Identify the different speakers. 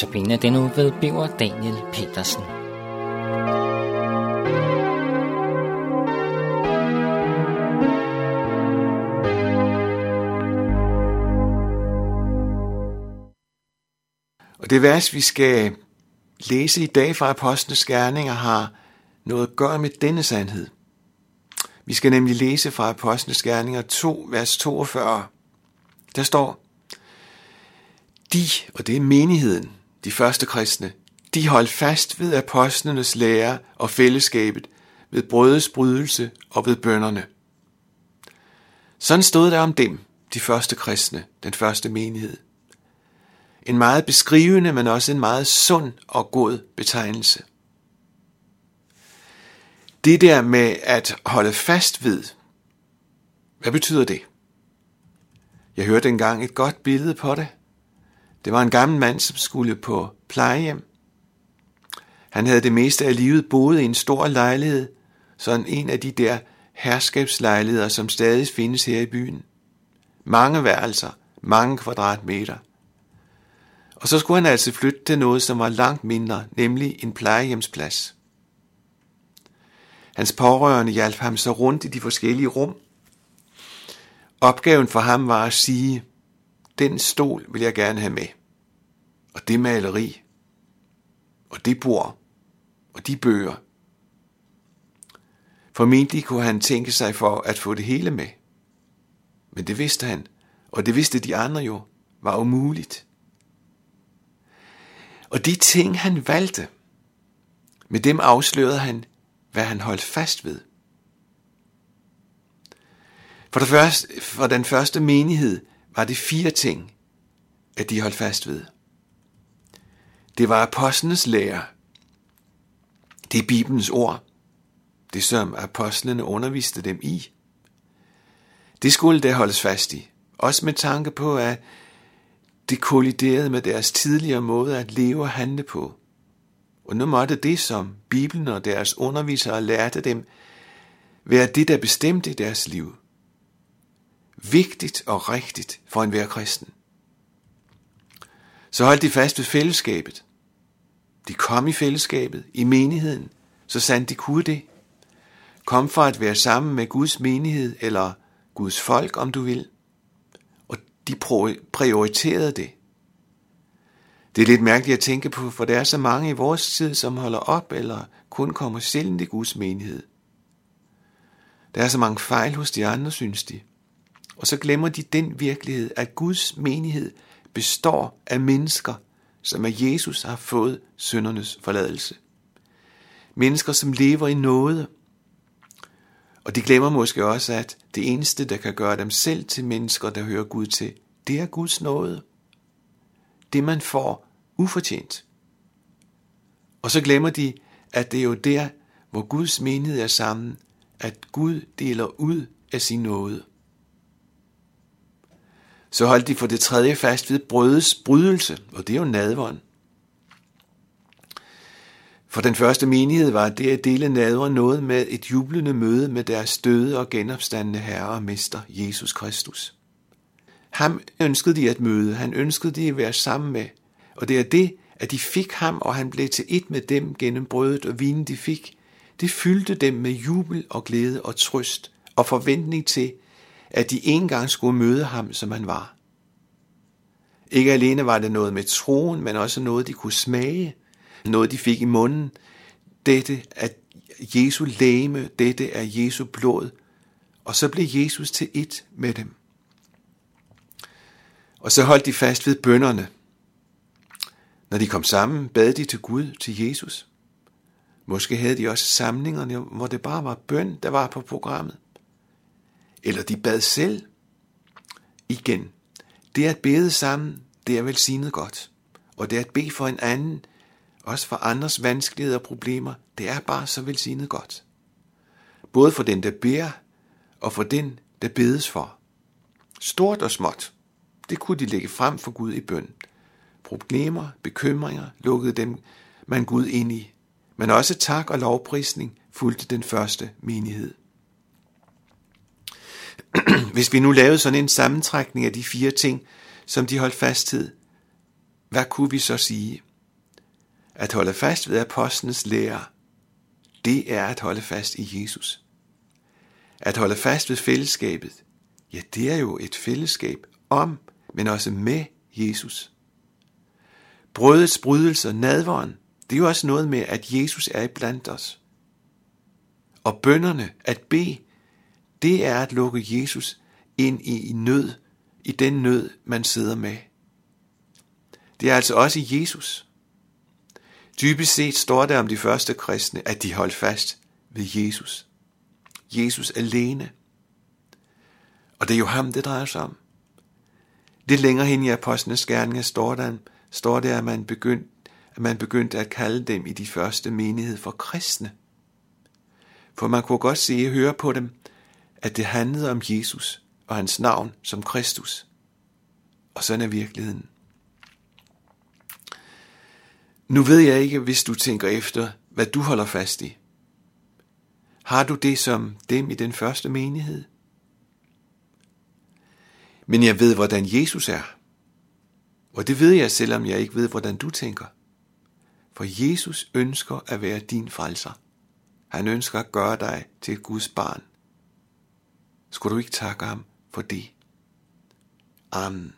Speaker 1: Notabene den uge ved Biver Daniel Petersen.
Speaker 2: Og det vers, vi skal læse i dag fra Apostlenes Gerninger, har noget at gøre med denne sandhed. Vi skal nemlig læse fra Apostlenes Gerninger 2, vers 42. Der står, de, og det er menigheden, de første kristne, de holdt fast ved apostlenes lære og fællesskabet, ved brødets brydelse og ved bønderne. Sådan stod der om dem, de første kristne, den første menighed. En meget beskrivende, men også en meget sund og god betegnelse. Det der med at holde fast ved, hvad betyder det? Jeg hørte engang et godt billede på det. Det var en gammel mand, som skulle på plejehjem. Han havde det meste af livet boet i en stor lejlighed, sådan en af de der herskabslejligheder, som stadig findes her i byen. Mange værelser, mange kvadratmeter. Og så skulle han altså flytte til noget, som var langt mindre, nemlig en plejehjemsplads. Hans pårørende hjalp ham så rundt i de forskellige rum. Opgaven for ham var at sige, den stol vil jeg gerne have med. Og det maleri. Og det bord. Og de bøger. Formentlig kunne han tænke sig for at få det hele med. Men det vidste han, og det vidste de andre jo, var umuligt. Og de ting, han valgte, med dem afslørede han, hvad han holdt fast ved. For, det første, for den første menighed var det fire ting, at de holdt fast ved. Det var apostlenes lære. Det er Bibelens ord. Det som apostlene underviste dem i. Det skulle der holdes fast i. Også med tanke på, at det kolliderede med deres tidligere måde at leve og handle på. Og nu måtte det, som Bibelen og deres undervisere lærte dem, være det, der bestemte deres liv. Vigtigt og rigtigt for enhver kristen. Så holdt de fast ved fællesskabet. De kom i fællesskabet, i menigheden, så sandt de kunne det. Kom for at være sammen med Guds menighed, eller Guds folk, om du vil. Og de prioriterede det. Det er lidt mærkeligt at tænke på, for der er så mange i vores tid, som holder op eller kun kommer sjældent i Guds menighed. Der er så mange fejl hos de andre, synes de. Og så glemmer de den virkelighed, at Guds menighed består af mennesker, som af Jesus har fået syndernes forladelse. Mennesker, som lever i noget. Og de glemmer måske også, at det eneste, der kan gøre dem selv til mennesker, der hører Gud til, det er Guds nåde. Det man får ufortjent. Og så glemmer de, at det er jo der, hvor Guds menighed er sammen, at Gud deler ud af sin nåde. Så holdt de for det tredje fast ved brødets brydelse, og det er jo nadveren. For den første menighed var det at dele nadveren noget med et jublende møde med deres døde og genopstandende Herre og Mester, Jesus Kristus. Ham ønskede de at møde, han ønskede de at være sammen med, og det er det, at de fik ham, og han blev til et med dem gennem brødet og vinen, de fik. Det fyldte dem med jubel og glæde og trøst og forventning til, at de engang skulle møde ham, som han var. Ikke alene var det noget med troen, men også noget, de kunne smage, noget, de fik i munden. Dette er Jesu læme, dette er Jesu blod. Og så blev Jesus til et med dem. Og så holdt de fast ved bønderne. Når de kom sammen, bad de til Gud, til Jesus. Måske havde de også samlinger, hvor det bare var bøn, der var på programmet. Eller de bad selv. Igen, det at bede sammen, det er velsignet godt. Og det at bede for en anden, også for andres vanskeligheder og problemer, det er bare så velsignet godt. Både for den, der beder, og for den, der bedes for. Stort og småt, det kunne de lægge frem for Gud i bøn. Problemer, bekymringer lukkede dem man Gud ind i, men også tak og lovprisning fulgte den første menighed. Hvis vi nu lavede sådan en sammentrækning af de fire ting, som de holdt fast i, hvad kunne vi så sige? At holde fast ved apostlenes lære, det er at holde fast i Jesus. At holde fast ved fællesskabet, ja, det er jo et fællesskab om, men også med Jesus. Brødets brydelser, nadvåren, det er jo også noget med, at Jesus er iblandt os. Og bønderne, at bede, det er at lukke Jesus ind i nød, i den nød, man sidder med. Det er altså også Jesus. Dybest set står der om de første kristne, at de holdt fast ved Jesus. Jesus alene. Og det er jo ham, det drejer sig om. Lidt længere hen i apostlenes gerninger står der, står der at, man begyndte, at man begyndte at kalde dem i de første menighed for kristne. For man kunne godt se og høre på dem, at det handlede om Jesus og hans navn som Kristus. Og sådan er virkeligheden. Nu ved jeg ikke, hvis du tænker efter, hvad du holder fast i. Har du det som dem i den første menighed? Men jeg ved, hvordan Jesus er. Og det ved jeg, selvom jeg ikke ved, hvordan du tænker. For Jesus ønsker at være din frelser. Han ønsker at gøre dig til Guds barn. Skulle du ikke takke ham for det? Amen.